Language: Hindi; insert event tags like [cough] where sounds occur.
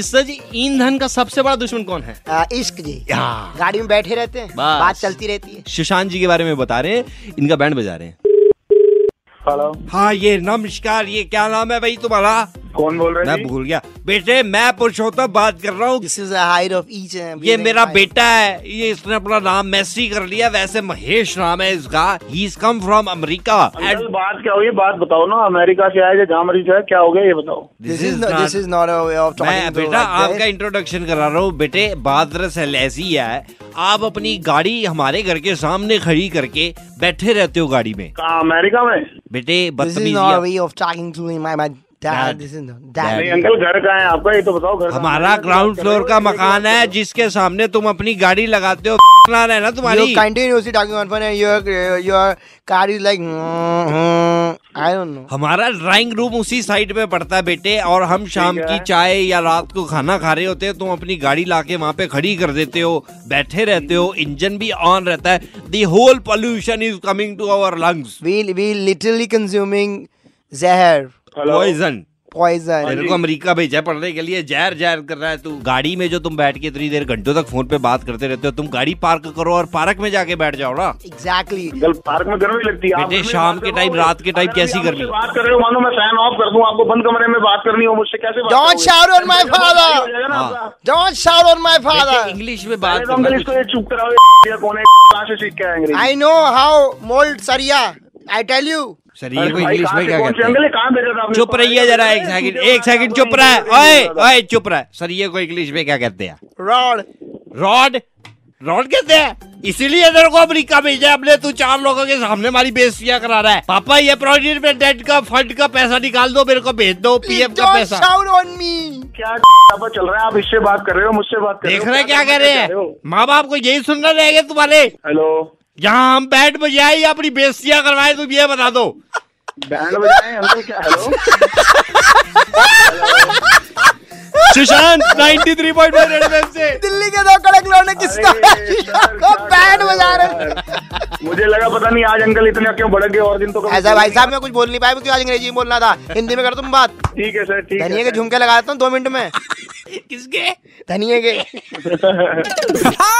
किस्सा जी ईंधन का सबसे बड़ा दुश्मन कौन है? आ, इश्क जी। गाड़ी में बैठे रहते हैं बात चलती रहती है। सुशांत जी के बारे में बता रहे हैं इनका बैंड बजा रहे हैं। हेलो हाँ ये नमस्कार ये क्या नाम है भाई तुम्हारा? कौन बोल रहे मैं भूल गया। बेटे मैं पुरुषोत्तम बात कर रहा हूँ। This is height of each ये मेरा बेटा है। ये इसने अपना नाम मैसी कर लिया। वैसे महेश नाम है इसका। He is come from America uncle बात क्या हुई? बात बताओ ना अमेरिका से आए जहाँ मरीज़ है क्या हो गया ये बताओ? This is this is not of मैं बेटा आपका इंट्रोडक्शन करा रहा हूँ। बेटे बात दरअसल ऐसी है। आप अपनी गाड़ी हमारे घर के सामने खड़ी करके बैठे रहते हो गाड़ी में। अमेरिका में? बेटे बदतमीजी वे टॉकिंग. डैड इज़ नहीं डैड अंकल घर कहाँ है? आपका ये तो बताओ घर हमारा ग्राउंड फ्लोर का मकान है जिसके सामने तुम अपनी गाड़ी लगाते हो नाम है ना तुम्हारी? Talking on phone and your your car is like I don't know. हमारा ड्राइंग रूम उसी साइड में पड़ता है बेटे और हम शाम की चाय या रात को खाना खा रहे होते हैं तुम अपनी गाड़ी लाके वहाँ पे खड़ी कर देते हो बैठे रहते हो इंजन भी ऑन रहता है the whole pollution is coming to our lungs We we literally consuming zahar poison poison. तेरे को अमेरिका भेजा पढ़ने के लिए जहर जहर कर रहा है तू गाड़ी में जो तुम बैठ के इतनी देर घंटों तक फ़ोन पे बात करते रहते हो तुम गाड़ी पार्क करो और पार्क में जाके बैठ जाओ ना एग्जैक्टली Exactly. पार्क में गर्मी लगती है बेटे, शाम के टाइम, रात के टाइम कैसी गर्मी? बात कर रहे हो मानो मैं फ़ैन ऑफ़ कर दूँ आपको बंद कमरे में बात करनी हो मुझसे कैसे बात Don't करोगे? shout on my father. हो जाएगा ना हाँ। आपका। Don't shout on my father. English में बात तो अंकल करना इसको ये चुप कराओ ये [laughs] कौन है कहाँ से सीख के आए अंग्रेज़ी I know how mold saria. I tell you. शरीर अरे को भाई, इंग्लिश में क्या कहते हैं? ये कहाँ भेजा था आपने? चुप रहिए जरा एक सेकंड एक सेकंड चुप रहा। है ओए ओए चुप रहा। है सर ये को इंग्लिश में क्या कहते हैं? Rod. रॉड रॉड कहते हैं? इसीलिए तेरे को अमेरिका भेजा अपने तू चार लोगों के सामने हमारी बेइज्जतियाँ करा रहा है। पापा ये प्रोजेक्ट में डेट का फंड का पैसा निकाल दो मेरे को भेज दो पीएफ का पैसा. क्या चल रहा है? आप इससे बात कर रहे हो मुझसे बात कर रहे देख रहे हैं क्या कह रहे हैं? माँ बाप को यही सुनना रहेगा तुम्हारे। हेलो यहाँ हम बैठ बजाए या अपनी बेइज्जतियाँ करवाए तुम ये बता दो। बैंड बजाए अंकल क्या हेलो? [laughs] सुशांत 93.5 रेड एफएम से। दिल्ली के दो कड़क लौंडे किसका को बैंड बजा रहे मुझे लगा पता नहीं आज अंकल इतने क्यों भड़क गए और दिन तो ऐसा भाई साहब मैं कुछ बोल नहीं पाया क्योंकि आज अंग्रेज़ी में बोलना था? हिंदी में कर तुम बात। ठीक है सर ठीक धनिया है के झुमके लगा देता हूँ दो मिनट में। [laughs] किसके? धनिया के। [laughs] हाँ,